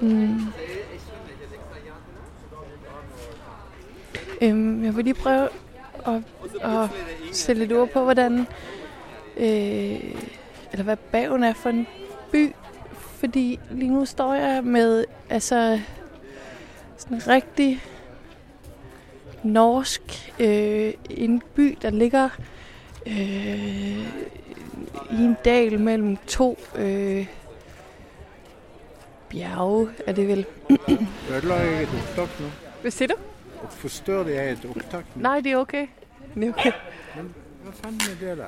Mm. Øhm, jeg vil lige prøve at, at sætte lidt ord på, hvordan øh, eller hvad Bagen er for en by. Fordi lige nu står jeg med altså sådan en rigtig norsk øh, en by, der ligger øh, i en dal mellem to øh, bjerge, er det vel. Ødela jeg et opptak nu? Hvad siger du? Forstørrer jeg et opptak nu? Nej, det er okay. Det er okay. Men hvad fanden er det der?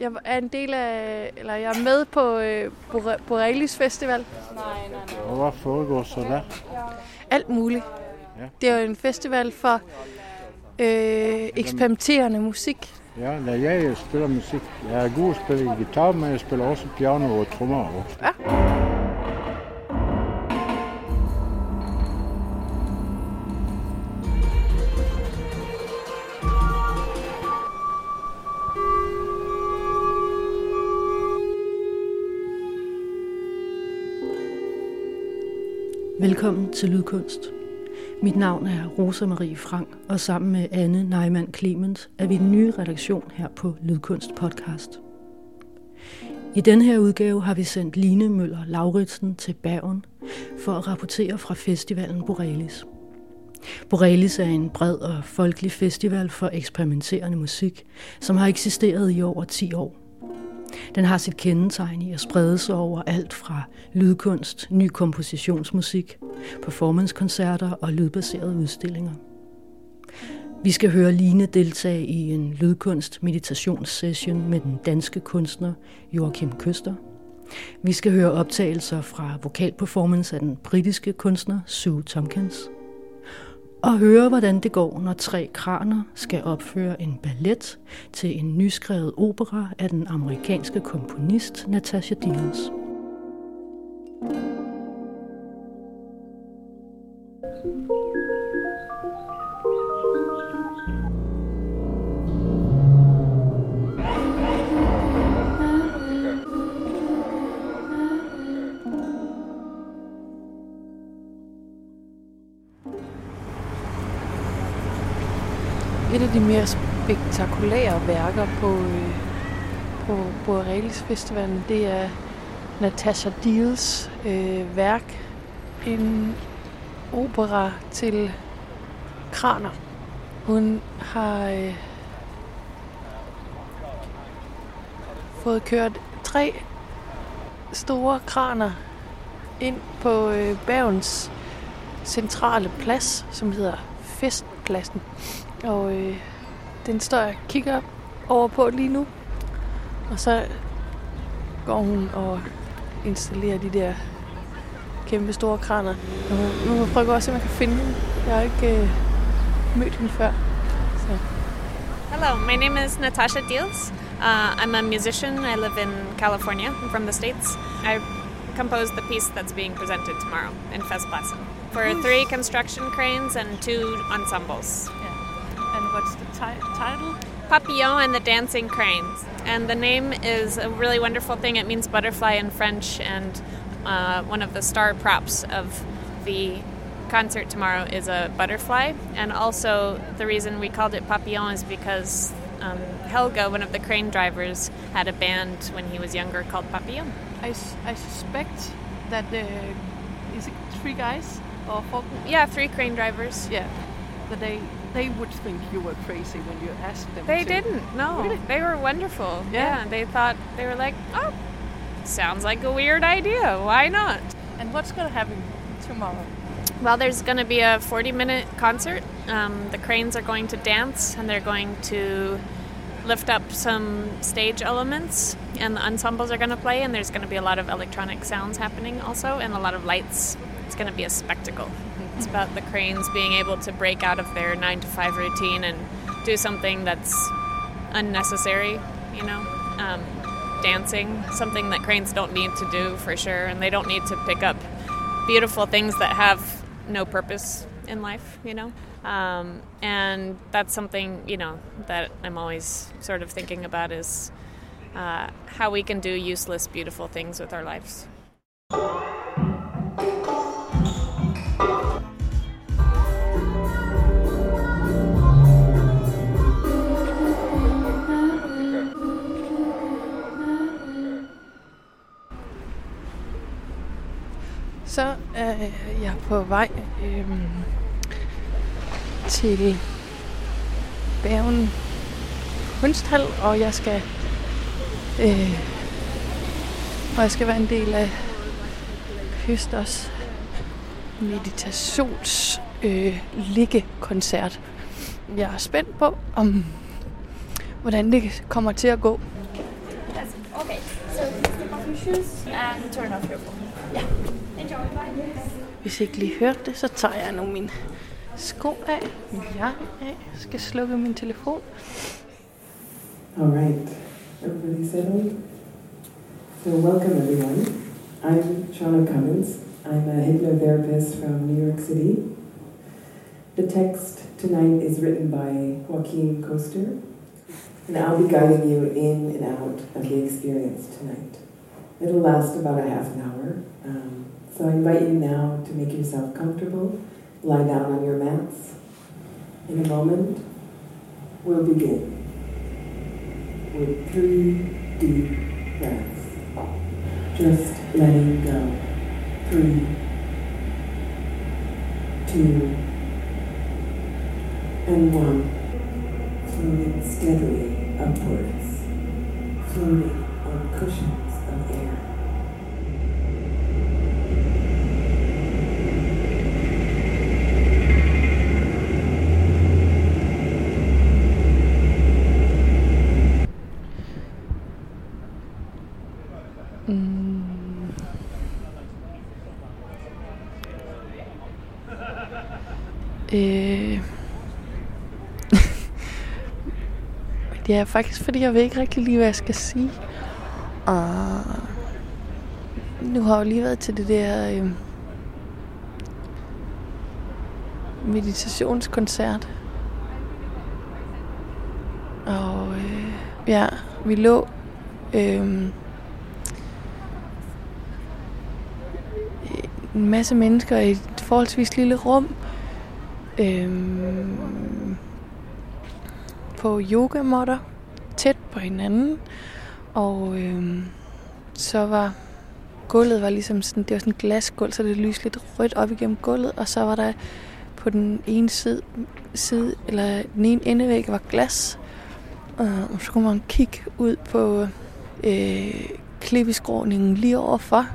Jeg er en del af, eller jeg er med på øh, Bore- Borealis Festival. Og hvad foregår så der? Alt muligt. Ja. Det er jo en festival for øh, eksperimenterende musik. Ja, da jeg spiller musik. Jeg er god at spille guitar, men jeg spiller også piano og trommer. Og Velkommen til Lydkunst. Mit navn er Rosa Marie Frank, og sammen med Anne Neumann Clemens er vi den nye redaktion her på Lydkunst Podcast. I den her udgave har vi sendt Line Møller Lauritsen til Bergen for at rapportere fra festivalen Borealis. Borealis er en bred og folkelig festival for eksperimenterende musik, som har eksisteret i over 10 år. Den har sit kendetegn i at sprede sig over alt fra lydkunst, ny kompositionsmusik, performancekoncerter og lydbaserede udstillinger. Vi skal høre Line deltage i en lydkunst meditationssession med den danske kunstner Joachim Køster. Vi skal høre optagelser fra vokalperformance af den britiske kunstner Sue Tompkins. Og høre, hvordan det går, når tre kraner skal opføre en ballet til en nyskrevet opera af den amerikanske komponist Natasha Dills. thank you de mere spektakulære værker på, øh, på Borealis Festivalen, det er Natasha Deals øh, værk. En opera til kraner. Hun har øh, fået kørt tre store kraner ind på øh, Bergens centrale plads, som hedder Festpladsen. Og øh, den står jeg kigger over på lige nu. Og så går hun og installerer de der kæmpe store kraner. Og nu må jeg prøve gå om jeg kan finde hende. Jeg har ikke øh, mødt hende før. Så. Hello, my name is Natasha Diels. Uh, I'm a musician. I live in California. I'm from the States. I composed the piece that's being presented tomorrow in Festplassen for three construction cranes and two ensembles. What's the ti- title? Papillon and the Dancing Cranes. And the name is a really wonderful thing. It means butterfly in French, and uh, one of the star props of the concert tomorrow is a butterfly. And also, the reason we called it Papillon is because um, Helga, one of the crane drivers, had a band when he was younger called Papillon. I, s- I suspect that the. is it three guys or four? Yeah, three crane drivers. Yeah, that they they would think you were crazy when you asked them. They to. didn't. No, Really? they were wonderful. Yeah. yeah, they thought they were like, oh, sounds like a weird idea. Why not? And what's gonna happen tomorrow? Well, there's going to be a 40 minute concert. Um, the cranes are going to dance and they're going to lift up some stage elements, and the ensembles are going to play, and there's going to be a lot of electronic sounds happening also, and a lot of lights. It's going to be a spectacle. It's about the cranes being able to break out of their nine to five routine and do something that's unnecessary, you know? Um, dancing, something that cranes don't need to do for sure, and they don't need to pick up beautiful things that have no purpose in life, you know? Um, and that's something, you know, that I'm always sort of thinking about is uh, how we can do useless, beautiful things with our lives. Så er jeg på vej øhm, til Bergen Kunsthal, og jeg skal øh, og jeg skal være en del af Høsters meditations øh, liggekoncert. Jeg er spændt på, om hvordan det kommer til at gå. Okay. So please take off your shoes and turn off your phone. Hvis ikke lige hørte det, så tager jeg nu min sko af, min jakke af. Jeg skal slukke min telefon. All right, everybody settled? So welcome everyone. I'm Shauna Cummins. I'm a hypnotherapist from New York City. The text tonight is written by Joaquin Koster, and I'll be guiding you in and out of the experience tonight. It'll last about a half an hour. Um, so I invite you now to make yourself comfortable, lie down on your mats. In a moment, we'll begin with three deep breaths. Just letting go. Three, two, and one. Floating steadily upwards, floating on cushions Ja, faktisk, fordi jeg ved ikke rigtig lige, hvad jeg skal sige. Og nu har jeg jo lige været til det der øh, meditationskoncert. Og øh, ja, vi lå øh, en masse mennesker i et forholdsvis lille rum. Øh, på yogamotter tæt på hinanden. Og øh, så var gulvet var ligesom sådan, det var sådan et glasgulv, så det lyste lidt rødt op igennem gulvet. Og så var der på den ene side, side eller den ene endevæg var glas. Øh, og så kunne man kigge ud på øh, klippeskråningen lige overfor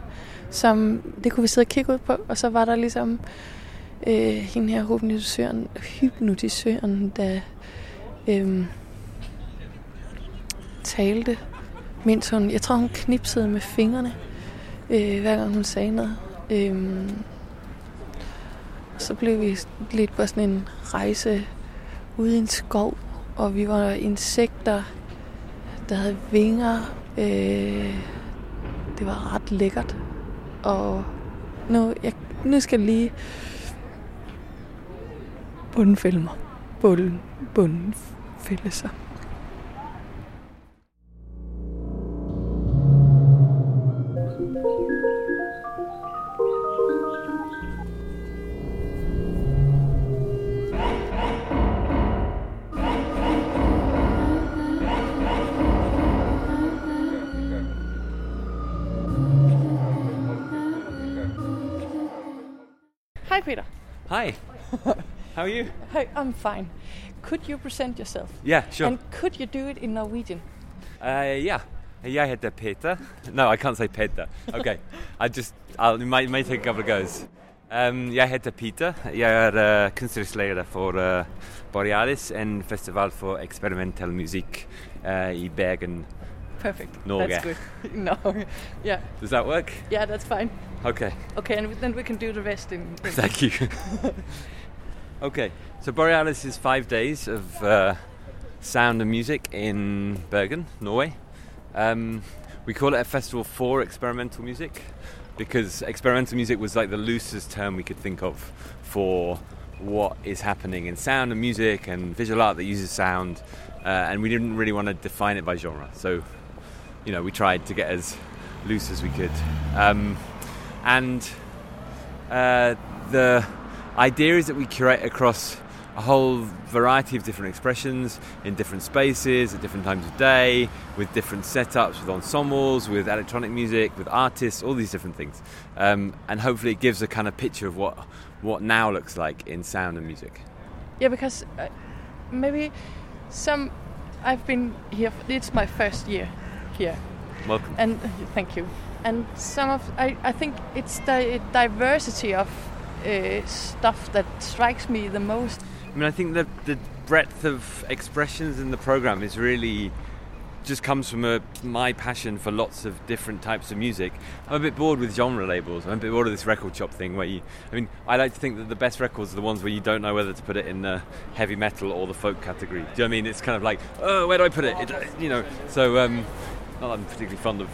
som det kunne vi sidde og kigge ud på, og så var der ligesom øh, hende her hypnotisøren, hypnotisøren der øhm, talte, mens hun, jeg tror hun knipsede med fingrene, øh, hver gang hun sagde noget. Øhm, så blev vi lidt på sådan en rejse ude i en skov, og vi var insekter, der havde vinger. Øh, det var ret lækkert. Og nu, jeg, nu skal jeg lige bundfælde mig. Bunden, bunden fælde sig. Hi, Peter. Hi. How are you? Hi, I'm fine. Could you present yourself? Yeah, sure. And could you do it in Norwegian? Uh, ja. Jeg heter Peter. No, I can't say Peter. Okay. I just, I'll, might, may take a couple of goes. Um, jeg heter Peter. Jeg er uh, kunstnerisk leder for uh, Borealis, en festival for eksperimentel musik uh, i Bergen. Perfect. Norge. That's good. no. Yeah. Does that work? Yeah, that's fine. Okay. Okay, and then we can do the rest in. in Thank you. Okay, so Borealis is five days of uh, sound and music in Bergen, Norway. Um, we call it a festival for experimental music because experimental music was like the loosest term we could think of for what is happening in sound and music and visual art that uses sound, uh, and we didn't really want to define it by genre. So, you know, we tried to get as loose as we could. Um, and uh, the idea is that we curate across a whole variety of different expressions in different spaces at different times of day with different setups with ensembles with electronic music with artists all these different things um, and hopefully it gives a kind of picture of what what now looks like in sound and music Yeah, because uh, maybe some. I've been here. It's my first year here, welcome and thank you. And some of I, I think it's the diversity of uh, stuff that strikes me the most. I mean, I think the the breadth of expressions in the program is really just comes from a, my passion for lots of different types of music. I'm a bit bored with genre labels. I'm a bit bored of this record shop thing where you. I mean, I like to think that the best records are the ones where you don't know whether to put it in the heavy metal or the folk category. Do you know I mean? It's kind of like, oh, where do I put it? it you know. So, um, not that I'm particularly fond of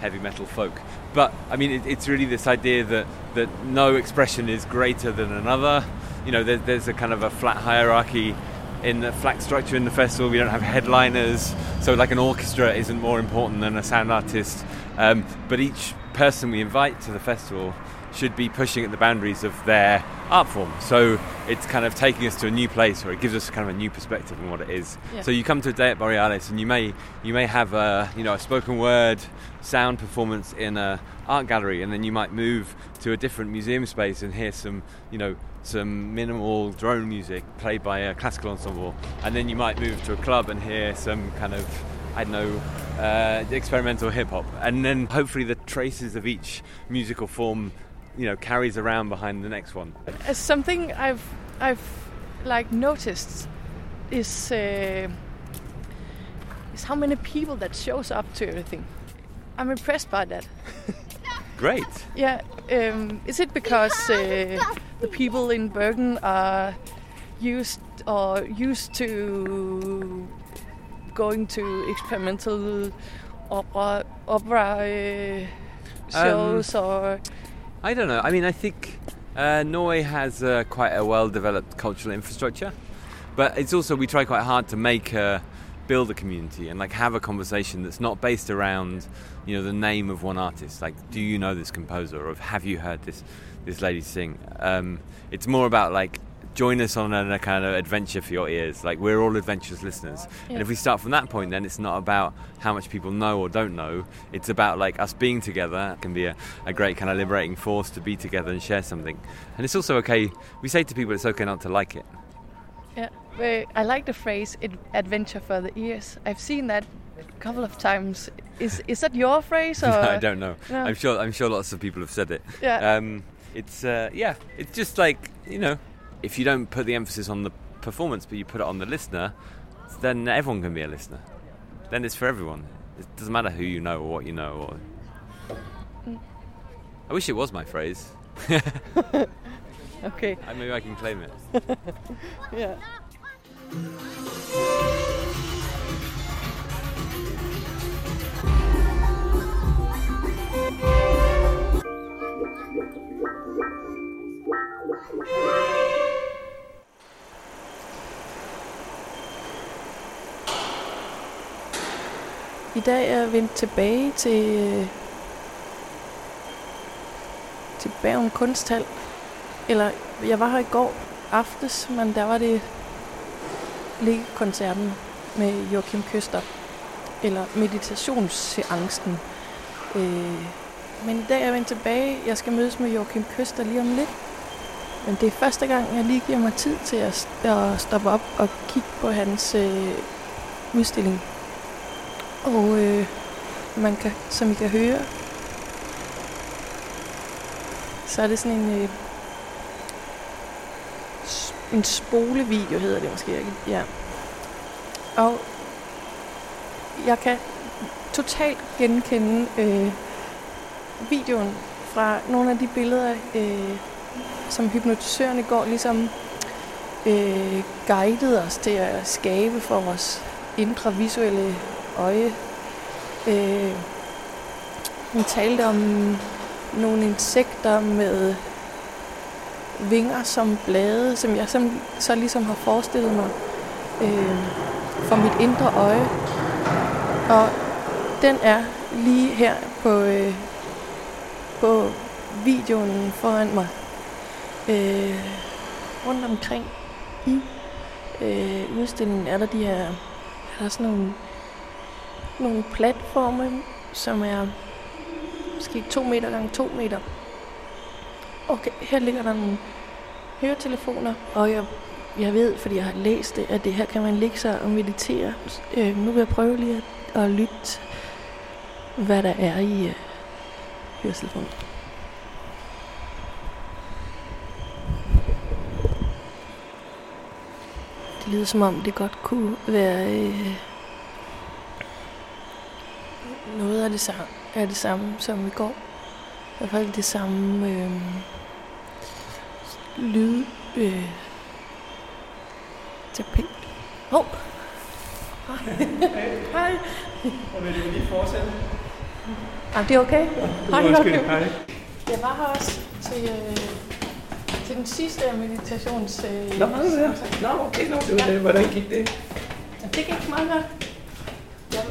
heavy metal folk. But I mean, it, it's really this idea that that no expression is greater than another. You know, there, there's a kind of a flat hierarchy in the flat structure in the festival. We don't have headliners, so like an orchestra isn't more important than a sound artist. Um, but each person we invite to the festival should be pushing at the boundaries of their art form. So it's kind of taking us to a new place, or it gives us kind of a new perspective on what it is. Yeah. So you come to a day at Borealis, and you may you may have a you know a spoken word sound performance in a art gallery, and then you might move to a different museum space and hear some you know some minimal drone music played by a classical ensemble, and then you might move to a club and hear some kind of I don't know, uh, experimental hip hop, and then hopefully the traces of each musical form, you know, carries around behind the next one. Something I've I've like noticed is uh, is how many people that shows up to everything. I'm impressed by that. Great. Yeah, um, is it because uh, the people in Bergen are used or used to going to experimental opera opera uh, shows or I don't know. I mean, I think uh, Norway has uh, quite a well-developed cultural infrastructure, but it's also we try quite hard to make a build a community and like have a conversation that's not based around you know the name of one artist. Like, do you know this composer, or have you heard this this lady sing? Um, it's more about like join us on a, a kind of adventure for your ears. Like we're all adventurous listeners, and if we start from that point, then it's not about how much people know or don't know. It's about like us being together. It can be a, a great kind of liberating force to be together and share something. And it's also okay. We say to people, it's okay not to like it. Yeah, I like the phrase "adventure for the ears." I've seen that a couple of times. Is is that your phrase or? I don't know. No. I'm sure. I'm sure lots of people have said it. Yeah. Um, it's uh, yeah. It's just like you know, if you don't put the emphasis on the performance, but you put it on the listener, then everyone can be a listener. Then it's for everyone. It doesn't matter who you know or what you know. Or. I wish it was my phrase. Okay. Maybe I can claim it. Yeah. I dag er jeg vendt tilbage til, øh, til Bergen Kunsthal. Eller, jeg var her i går aftes, men der var det liggekoncerten med Joachim Køster. Eller meditationsseancen. Øh, men i dag er jeg vendt tilbage. Jeg skal mødes med Joachim Køster lige om lidt. Men det er første gang, jeg lige giver mig tid til at, at stoppe op og kigge på hans øh, udstilling. Og øh, man kan, som I kan høre, så er det sådan en, øh, en spolevideo, hedder det måske ikke. Ja. Og jeg kan totalt genkende øh, videoen fra nogle af de billeder, øh, som hypnotisøren i går ligesom øh, guidede os til at skabe for vores indre visuelle øje. Øh, hun talte om nogle insekter med vinger som blade, som jeg som, så ligesom har forestillet mig øh, for mit indre øje. Og den er lige her på, øh, på videoen foran mig. Øh, rundt omkring i øh, udstillingen er der de her, er der sådan nogle, nogle platforme, som er måske 2 meter gange 2 meter. Okay, her ligger der nogle høretelefoner, og jeg, jeg ved, fordi jeg har læst det, at det her kan man ligge sig og meditere. Øh, nu vil jeg prøve lige at, at lytte, hvad der er i øh, høretelefonen. Det lyder som om, det godt kunne være øh, noget af det, samme, af det samme som i går. I hvert fald det samme øh, lyd øh, tapet. Hov! Oh. Hej. Hej. Og vil du lige fortsætte? Ah, det er okay. Hej, Undskyld, okay. hej. Jeg var her også til, øh, til den sidste meditations... Øh, Nå, ja. Nå, okay, nå, det var det. Hvordan gik det? Det gik meget godt.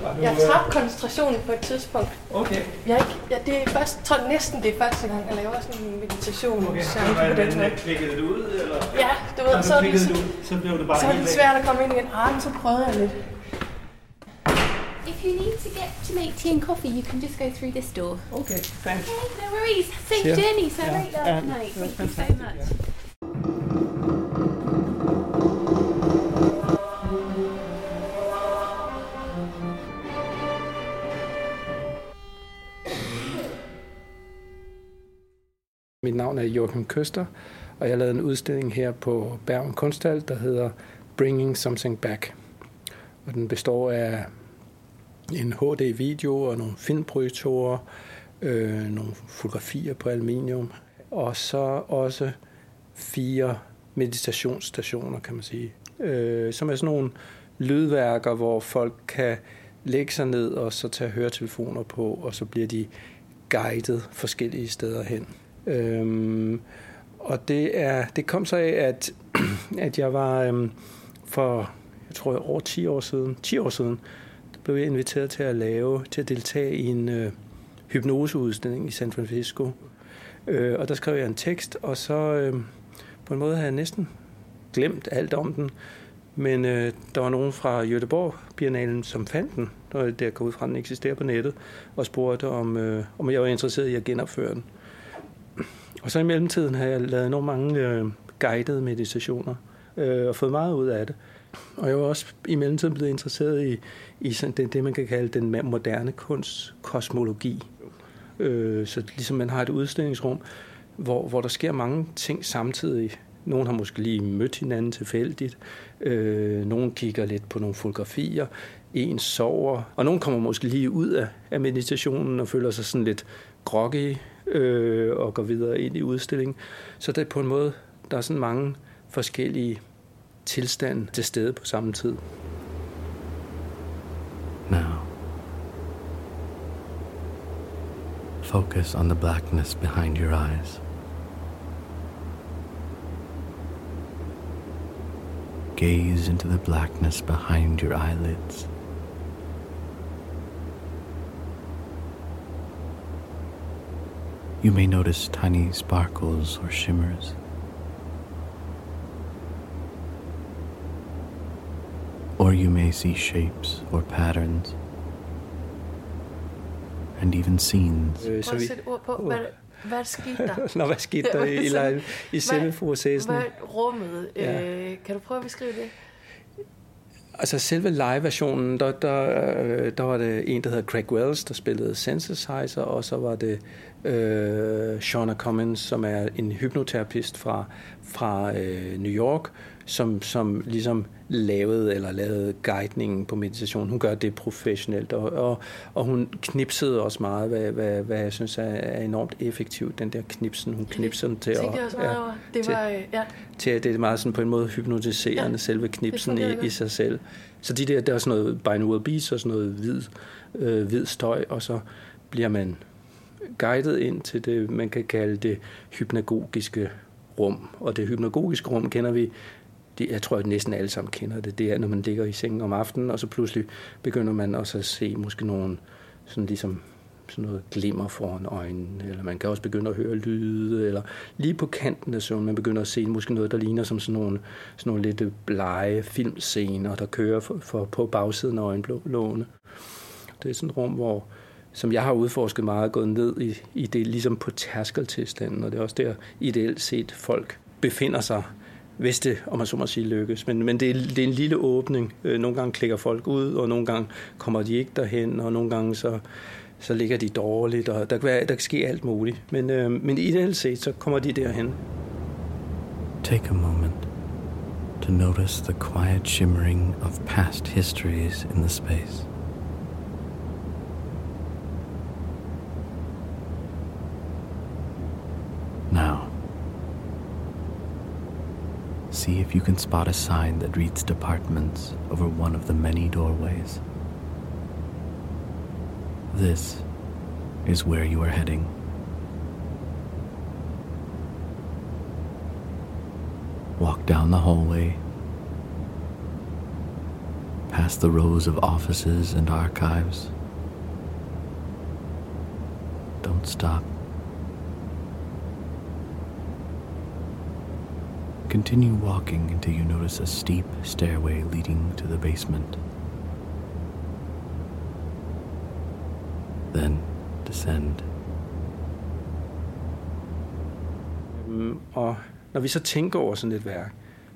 Var Jeg, jeg øh, tabte koncentrationen på et tidspunkt. Okay. Jeg, ikke- ja, det er først, tror jeg næsten det er første gang, jeg laver sådan en meditation. Okay, så så på den måde. klikkede det ud, eller? Ja, du ved, så er det, så, det ud, så blev det bare så er helt det svært at komme ind igen. Ah, men så prøvede jeg lidt. If you need to get to make tea and coffee, you can just go through this door. Okay, thanks. Okay, no worries. Safe Yeah. journey. So Yeah. great last Yeah. night. Thank you so much. Mit navn er Joachim Køster, og jeg lavede en udstilling her på Bergen Kunsthal, der hedder Bringing Something Back. Og den består af en HD-video og nogle filmprojektorer, øh, nogle fotografier på aluminium, og så også fire meditationsstationer, kan man sige, øh, som er sådan nogle lydværker, hvor folk kan lægge sig ned og så tage høretelefoner på, og så bliver de guidet forskellige steder hen. Øhm, og det er det kom så af, at, at jeg var øhm, for, jeg tror over 10 år siden, 10 år siden, der blev jeg inviteret til at lave, til at deltage i en øh, hypnoseudstilling i San Francisco. Øh, og der skrev jeg en tekst, og så øh, på en måde havde jeg næsten glemt alt om den. Men øh, der var nogen fra Göteborg Biennalen, som fandt den, der der går ud fra, at den eksisterer på nettet, og spurgte, om, øh, om jeg var interesseret i at genopføre den. Og så i mellemtiden har jeg lavet nogle mange øh, guidede meditationer, øh, og fået meget ud af det. Og jeg var også i mellemtiden blevet interesseret i, i sådan det, det, man kan kalde den moderne kunst kosmologi. Øh, så ligesom man har et udstillingsrum, hvor, hvor der sker mange ting samtidig. Nogle har måske lige mødt hinanden tilfældigt. Øh, nogle kigger lidt på nogle fotografier. En sover. Og nogen kommer måske lige ud af, af meditationen og føler sig sådan lidt groggy øh, og går videre ind i udstillingen. Så det er på en måde, der er sådan mange forskellige tilstande til stede på samme tid. Now, focus on the blackness behind your eyes. Gaze into the blackness behind your eyelids. You may notice tiny sparkles or shimmers. Or you may see shapes or patterns. And even scenes. Prøv at sætte ord på, hvad, hvad skete der? Nå, hvad skete der i, i, live, i selve processen? Hvad rummet? Ja. Øh, kan du prøve at beskrive det? Altså selve live-versionen, der, der, øh, der var det en, der hedder Craig Wells, der spillede synthesizer, og så var det øh, Shauna Cummins, som er en hypnoterapist fra, fra øh, New York, som, som ligesom lavede eller lavede guidningen på meditation. Hun gør det professionelt, og, og, og hun knipsede også meget, hvad, hvad, hvad jeg synes er, er enormt effektivt, den der knipsen. Hun knipser den til at... over. Det var, øh, ja. til det er meget sådan på en måde hypnotiserende, Ja, ja, selve knipsen i, i sig selv. Så de der, der er sådan noget binaural beats og sådan noget hvid, øh, hvid støj, og så bliver man guidet ind til det, man kan kalde det hypnagogiske rum. Og det hypnagogiske rum kender vi, det, jeg tror, at næsten alle sammen kender det. Det er, når man ligger i sengen om aftenen, og så pludselig begynder man også at se måske nogle sådan ligesom sådan noget glimmer foran øjnene, eller man kan også begynde at høre lyde, eller lige på kanten af søvn, man begynder at se måske noget, der ligner som sådan nogle, sådan nogle lidt blege filmscener, der kører for, for, på bagsiden af øjenlågene. Det er sådan et rum, hvor, som jeg har udforsket meget, gået ned i, i det ligesom på tærskeltilstanden, og det er også der ideelt set folk befinder sig, hvis det, om man så må sige, lykkes. Men, men det, er, det er en lille åbning. Øh, nogle gange klikker folk ud, og nogle gange kommer de ikke derhen, og nogle gange så, så ligger de dårligt, og der kan, være, der kan ske alt muligt. Men, øh, men ideelt set, så kommer de derhen. Take a moment to notice the quiet shimmering of past histories in the space. See if you can spot a sign that reads departments over one of the many doorways. This is where you are heading. Walk down the hallway, past the rows of offices and archives. Don't stop. Continue walking until you notice a steep stairway leading to the basement. Then descend. Mm, Og når vi så tænker over sådan et værk,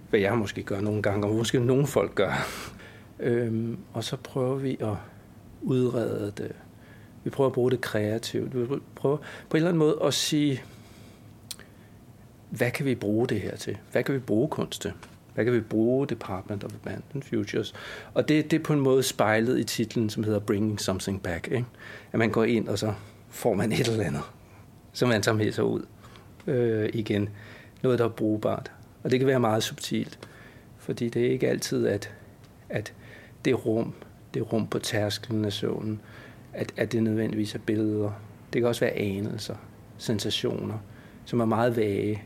hvad jeg måske gør nogle gange, og måske nogle folk gør, øhm, og så prøver vi at udrede det. Vi prøver at bruge det kreativt. Vi prøver på en eller anden måde at sige, hvad kan vi bruge det her til? Hvad kan vi bruge kunst til? Hvad kan vi bruge Department of Abandoned Futures? Og det, det er på en måde spejlet i titlen, som hedder Bringing Something Back. Ikke? At man går ind, og så får man et eller andet, som man tager med sig ud øh, igen. Noget, der er brugbart. Og det kan være meget subtilt, fordi det er ikke altid, at, at det rum, det rum på tærskelen af søvnen, at, at det nødvendigvis er billeder. Det kan også være anelser, sensationer, som er meget vage.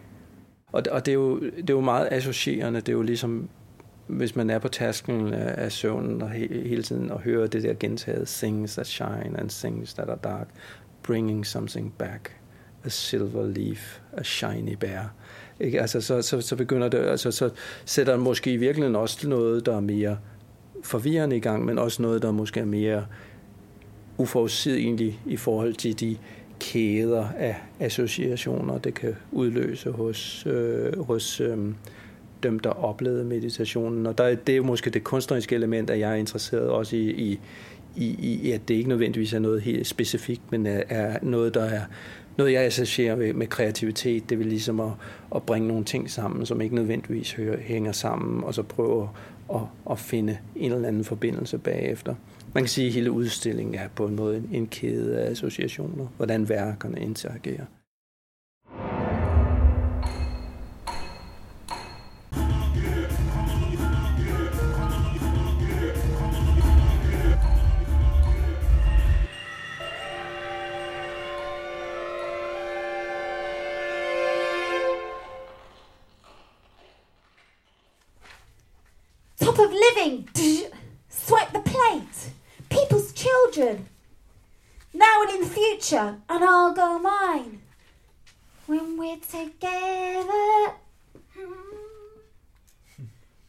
Og, og det, er jo, det er jo meget associerende. Det er jo ligesom, hvis man er på tasken af, af søvnen og he, hele tiden og hører det der gentaget things that shine and things that are dark, bringing something back, a silver leaf, a shiny bear. Ikke? Altså, så, så, så begynder det, altså, så sætter den måske i virkeligheden også noget, der er mere forvirrende i gang, men også noget, der måske er mere uforudsigeligt i forhold til de kæder af associationer, det kan udløse hos, øh, hos øh, dem, der oplevede meditationen. Og der, det er jo måske det kunstneriske element, at jeg er interesseret også i, i, i, i at det ikke nødvendigvis er noget helt specifikt, men er, er noget, der er noget, jeg associerer med, med kreativitet. Det vil ligesom at, at bringe nogle ting sammen, som ikke nødvendigvis hører, hænger sammen, og så prøve at, at, at finde en eller anden forbindelse bagefter. Man kan sige, at hele udstillingen er på en måde en, en kæde af associationer, hvordan værkerne interagerer. Future, and I'll go mine. When we're together.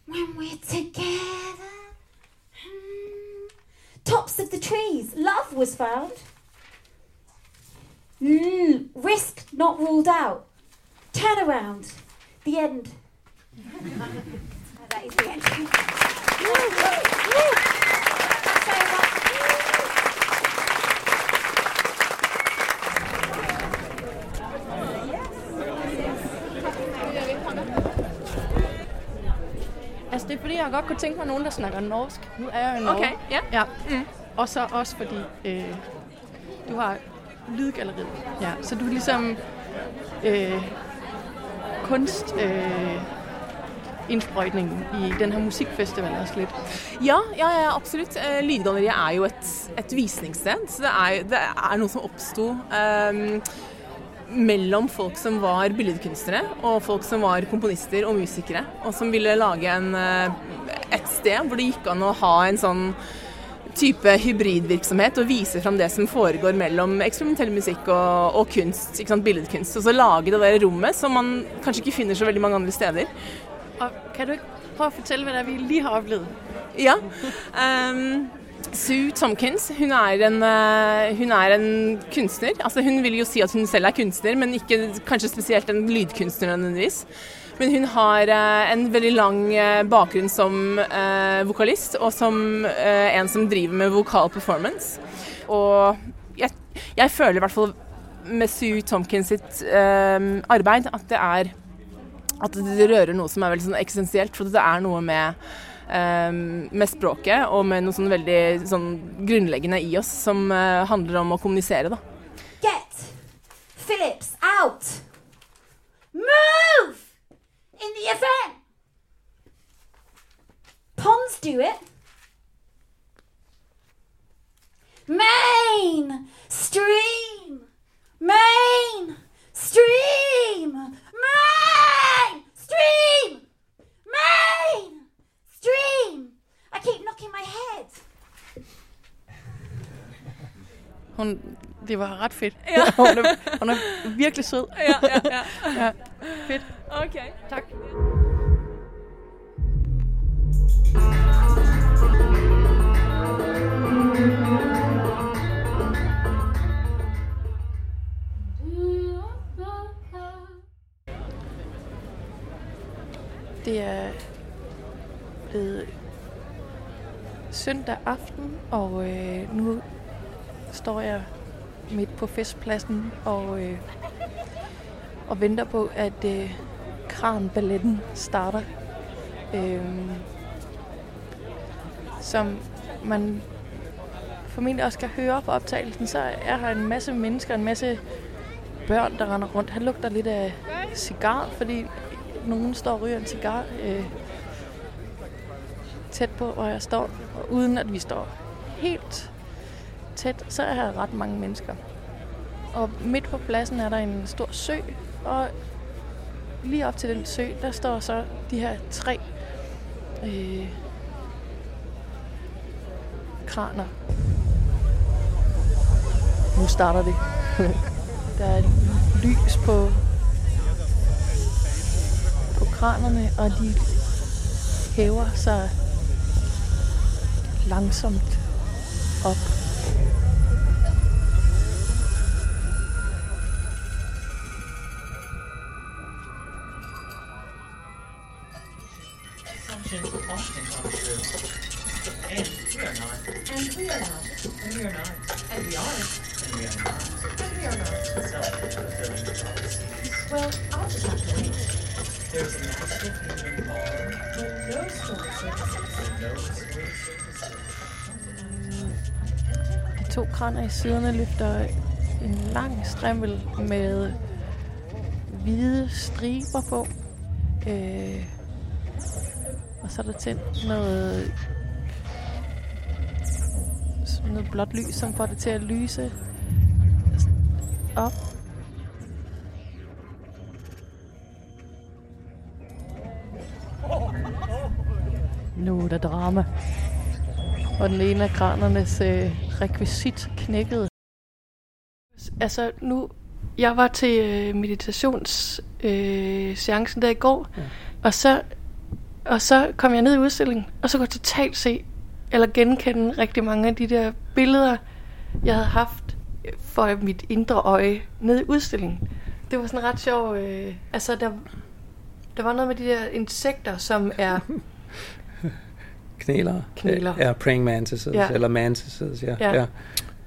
When we're together. Tops of the trees, love was found. Mm, risk not ruled out. Turn around. The end. that is the end. Jeg godt kunne tænke mig nogen, der snakker norsk. Nu er jeg jo i Norge. Okay, ja. ja. Mm. Og så også fordi, øh, du har lydgalleriet. Ja, så du er ligesom øh, kunst... Øh, indsprøjtningen i den her musikfestival også lidt. Ja, ja, ja absolutt. Eh, Lydgalleriet er jo et, et visningssted. Så det er, det er noe som oppsto um, mellom folk som var billedkunstnere og folk som var komponister og musikere, og som ville lage en, et sted hvor det gikk an å ha en sånn type hybridvirksomhet og vise fram det som foregår mellom eksperimentell musikk og, og kunst, billedkunst. Og så lage det der rommet som man kanskje ikke finner så veldig mange andre steder. Og kan du ikke prøve at fortælle, hvad det er, vi lige har oplevet? Ja. Um, Sue Tomkins hun er, en, uh, hun er en kunstner. Altså, hun vil jo si at hun selv er kunstner, men ikke kanskje spesielt en lydkunstner nødvendigvis. Men hun har eh, en veldig lang eh, bakgrunn som eh, vokalist, og som en som driver med vokal performance. Og jeg, jeg føler i hvert fall med Sue Tomkins sitt arbeid at det er at det rører noe som er veldig sånn eksistensielt. For det er noe med Ehm, med språket og med noe sånn veldig sånn grunnleggende i oss som uh, handler om å kommunisere, da. Do it. Main stream! Main stream! Main stream! Main! Stream! I keep knocking my head. Hun, det var ret fedt. Ja. hun, er, hun er virkelig sød. Ja, ja, ja. ja. Fedt. Okay. Tak. Det er blevet søndag aften, og øh, nu står jeg midt på festpladsen og, øh, og venter på, at øh, kranballetten starter. Øh, som man formentlig også kan høre på optagelsen, så er her en masse mennesker, en masse børn, der render rundt. Han lugter lidt af cigar, fordi nogen står og ryger en cigar. Øh, tæt på, hvor jeg står. Og uden at vi står helt tæt, så er her ret mange mennesker. Og midt på pladsen er der en stor sø, og lige op til den sø, der står så de her tre øh, kraner. Nu starter det. der er lys på, på kranerne, og de hæver sig langsomt op. And we are not. And we are not. And we are not. And we are. Not. And we are not. Well, I'll just have to de to kraner i siderne løfter en lang strimmel med hvide striber på. Øh, og så er der tændt noget, noget blåt lys, som får det til at lyse op. Nu er der drama. Og den ene af kranernes øh, rekvisit knækkede. Altså nu, jeg var til øh, meditationsseancen øh, der i går, ja. og så og så kom jeg ned i udstillingen, og så kunne jeg totalt se, eller genkende rigtig mange af de der billeder, jeg havde haft for mit indre øje nede i udstillingen. Det var sådan ret sjov. Øh, altså, der, der var noget med de der insekter, som er... Knæler. Knæler. Ja, praying mantises, ja. eller mantises, ja. ja. ja.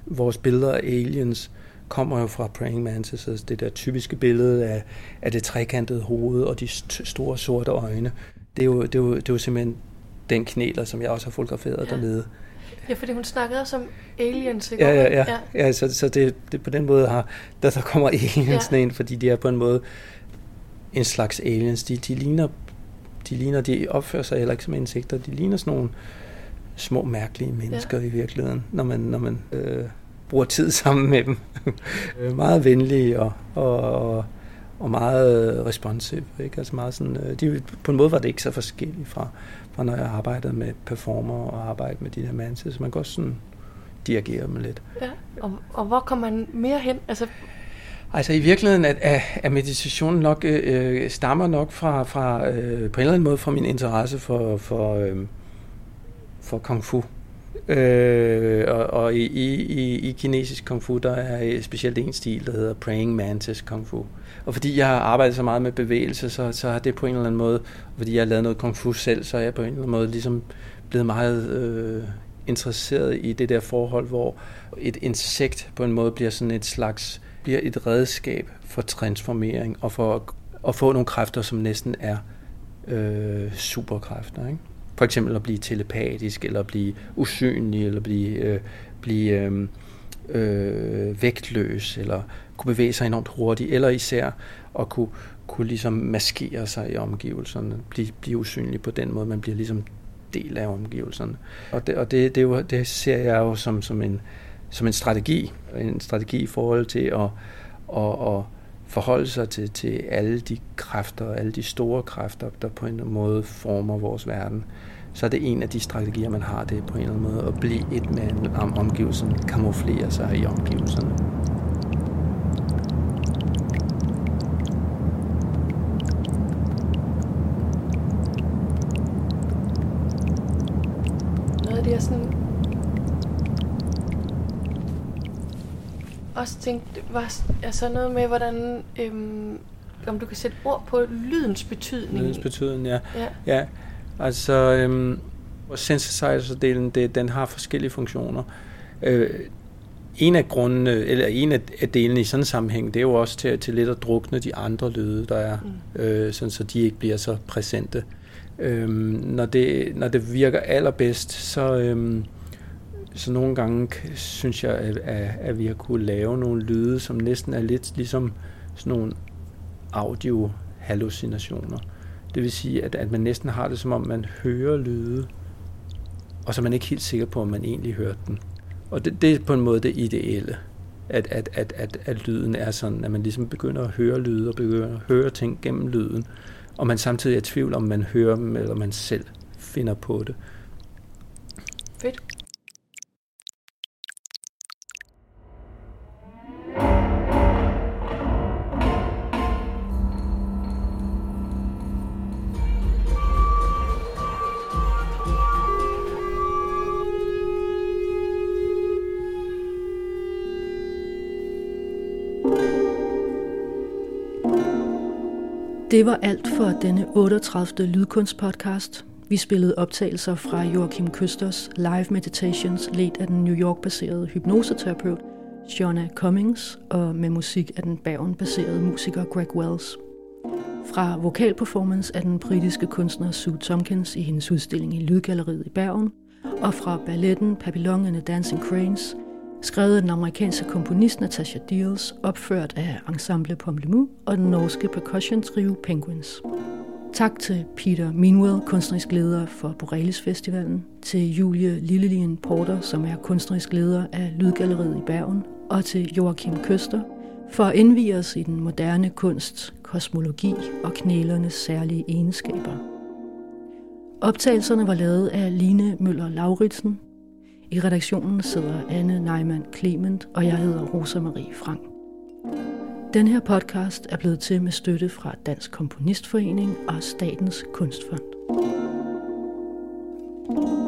Vores billeder af aliens kommer jo fra praying mantises, det der typiske billede af, af det trekantede hoved og de st- store sorte øjne det er jo, det er jo, det er jo simpelthen den knæler, som jeg også har fotograferet ja. dernede. Ja, fordi hun snakkede også om aliens, ikke? Ja, ja, ja. ja. ja så, så det, det på den måde har, der, der kommer aliens ja. ind, fordi de er på en måde en slags aliens. De, de ligner, de ligner, de opfører sig heller ikke som insekter, de ligner sådan nogle små mærkelige mennesker ja. i virkeligheden, når man, når man øh, bruger tid sammen med dem. Meget venlige og, og, og, og meget øh, responsive. Ikke? Altså meget sådan, øh, de, på en måde var det ikke så forskelligt fra, fra når jeg arbejdede med performer og arbejdede med de der manses. Så man kan også sådan dirigere dem lidt. Ja, og, og hvor kommer man mere hen? Altså, Altså i virkeligheden at, at, at meditationen nok øh, øh, stammer nok fra, fra øh, på en eller anden måde fra min interesse for, for, øh, for kung fu. Øh, og og i, i, i kinesisk kung fu, der er øh, specielt en stil, der hedder praying mantis kung fu. Og fordi jeg har arbejdet så meget med bevægelse, så, så har det på en eller anden måde, fordi jeg har lavet noget kung fu selv, så er jeg på en eller anden måde ligesom blevet meget øh, interesseret i det der forhold, hvor et insekt på en måde bliver sådan et slags bliver et redskab for transformering og for at få nogle kræfter, som næsten er øh, superkræfter. Ikke? For eksempel at blive telepatisk, eller at blive usynlig, eller blive, øh, blive øh, øh, vægtløs, eller kunne bevæge sig enormt hurtigt, eller især at kunne, kunne ligesom maskere sig i omgivelserne, blive, blive usynlig på den måde, man bliver ligesom del af omgivelserne. Og det, og det, det, det ser jeg jo som, som, en, som en strategi, en strategi i forhold til at, at, at forholde sig til, til alle de kræfter, alle de store kræfter, der på en eller anden måde former vores verden. Så er det en af de strategier, man har, det er på en eller anden måde at blive et med omgivelserne, kamuflere sig i omgivelserne. noget af det, jeg sådan også tænkte, var altså noget med, hvordan, øhm, om du kan sætte ord på lydens betydning. Lydens betydning, ja. Ja. ja. Altså, øhm, synthesizer-delen, det, den har forskellige funktioner. Øh, en af grundene, eller en af, delene i sådan en sammenhæng, det er jo også til, til lidt at drukne de andre lyde, der er, mm. øh, sådan, så de ikke bliver så præsente. Øhm, når, det, når det virker allerbedst, så, øhm, så nogle gange synes jeg, at, at, at vi har kunne lave nogle lyde, som næsten er lidt ligesom sådan nogle audio-hallucinationer. Det vil sige, at, at man næsten har det, som om man hører lyde, og så er man ikke helt sikker på, om man egentlig hørte den. Og det, det er på en måde det ideelle, at, at, at, at, at lyden er sådan, at man ligesom begynder at høre lyde og begynder at høre ting gennem lyden, og man samtidig er i tvivl om, man hører dem, eller man selv finder på det. Det var alt for denne 38. lydkunstpodcast. Vi spillede optagelser fra Joachim Køsters Live Meditations, ledt af den New York-baserede hypnoseterapeut Shona Cummings, og med musik af den Bergen-baserede musiker Greg Wells. Fra vokalperformance af den britiske kunstner Sue Tompkins i hendes udstilling i Lydgalleriet i Bergen, og fra balletten Papillon and the Dancing Cranes, skrevet af den amerikanske komponist Natasha Deals, opført af Ensemble Pomlemu og den norske percussion trio Penguins. Tak til Peter Minwell, kunstnerisk leder for Borealis Festivalen, til Julie Lillelien Porter, som er kunstnerisk leder af Lydgalleriet i Bergen, og til Joachim Køster, for at indvige os i den moderne kunst, kosmologi og knælernes særlige egenskaber. Optagelserne var lavet af Line Møller Lauritsen. I redaktionen sidder Anne Neumann Clement, og jeg hedder Rosa Marie Frank. Den her podcast er blevet til med støtte fra Dansk Komponistforening og Statens Kunstfond. thank you